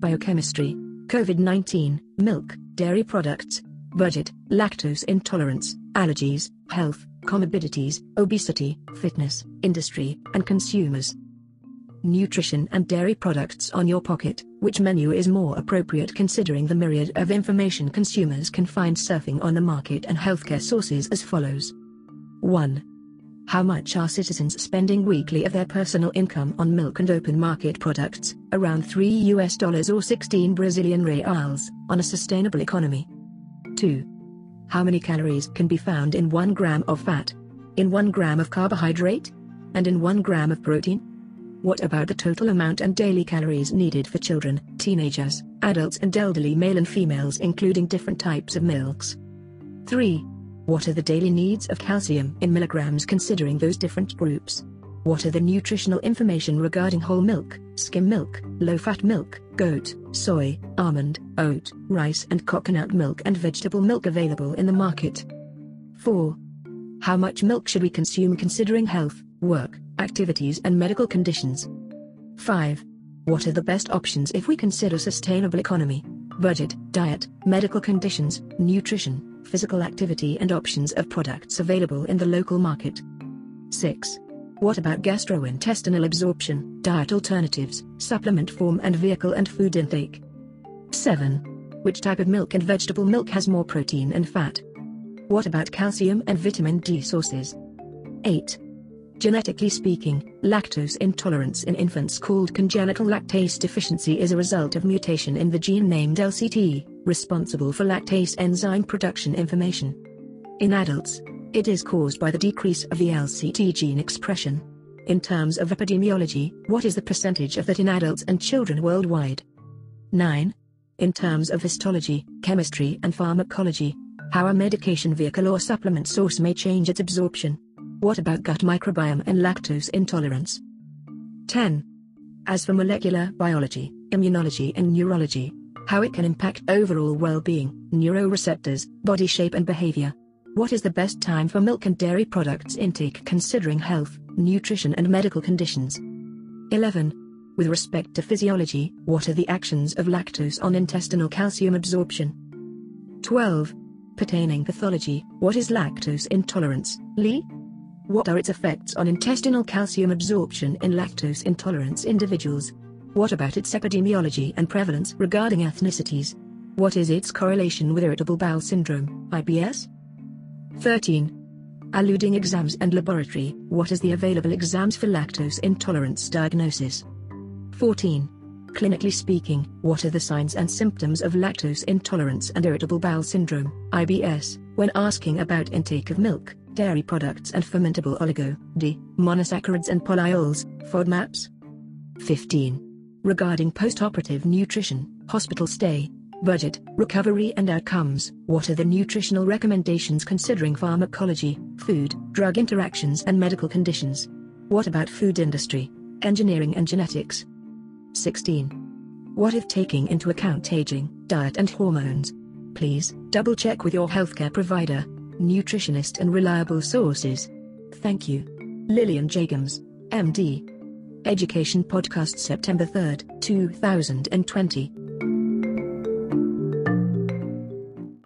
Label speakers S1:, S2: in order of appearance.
S1: biochemistry, COVID 19, milk, dairy products, budget, lactose intolerance, allergies, health, comorbidities, obesity, fitness, industry, and consumers. Nutrition and dairy products on your pocket, which menu is more appropriate considering the myriad of information consumers can find surfing on the market and healthcare sources as follows. 1. How much are citizens spending weekly of their personal income on milk and open market products, around 3 US dollars or 16 Brazilian reals, on a sustainable economy? 2. How many calories can be found in 1 gram of fat? In 1 gram of carbohydrate? And in 1 gram of protein? What about the total amount and daily calories needed for children, teenagers, adults and elderly male and females including different types of milks? 3. What are the daily needs of calcium in milligrams considering those different groups? What are the nutritional information regarding whole milk, skim milk, low-fat milk, goat, soy, almond, oat, rice and coconut milk and vegetable milk available in the market? 4. How much milk should we consume considering health, work, activities and medical conditions? 5. What are the best options if we consider sustainable economy, budget, diet, medical conditions, nutrition, physical activity and options of products available in the local market. 6. What about gastrointestinal absorption, diet alternatives, supplement form and vehicle and food intake? 7. Which type of milk and vegetable milk has more protein and fat? What about calcium and vitamin D sources? 8. Genetically speaking, lactose intolerance in infants called congenital lactase deficiency is a result of mutation in the gene named LCT, responsible for lactase enzyme production information. In adults, it is caused by the decrease of the LCT gene expression. In terms of epidemiology, what is the percentage of that in adults and children worldwide? 9. In terms of histology, chemistry and pharmacology, how a medication vehicle or supplement source may change its absorption. What about gut microbiome and lactose intolerance? 10. As for molecular biology, immunology and neurology, how it can impact overall well-being, neuroreceptors, body shape and behavior. What is the best time for milk and dairy products intake considering health, nutrition and medical conditions? 11. With respect to physiology, what are the actions of lactose on intestinal calcium absorption? 12. Pertaining pathology, what is lactose intolerance, Lee? What are its effects on intestinal calcium absorption in lactose intolerance individuals? What about its epidemiology and prevalence regarding ethnicities? What is its correlation with irritable bowel syndrome, IBS? 13. Alluding exams and laboratory, what is the available exams for lactose intolerance diagnosis? 14. Clinically speaking, what are the signs and symptoms of lactose intolerance and irritable bowel syndrome, IBS, when asking about intake of milk? dairy products and fermentable oligo, D, monosaccharides and polyols, FODMAPs. 15. Regarding postoperative nutrition, hospital stay, budget, recovery and outcomes, what are the nutritional recommendations considering pharmacology, food, drug interactions and medical conditions? What about food industry, engineering and genetics? 16. What if taking into account aging, diet and hormones? Please, double check with your healthcare provider nutritionist and reliable sources. Thank you. Lillian Jacobs, MD. Education Podcast September 3, 2020.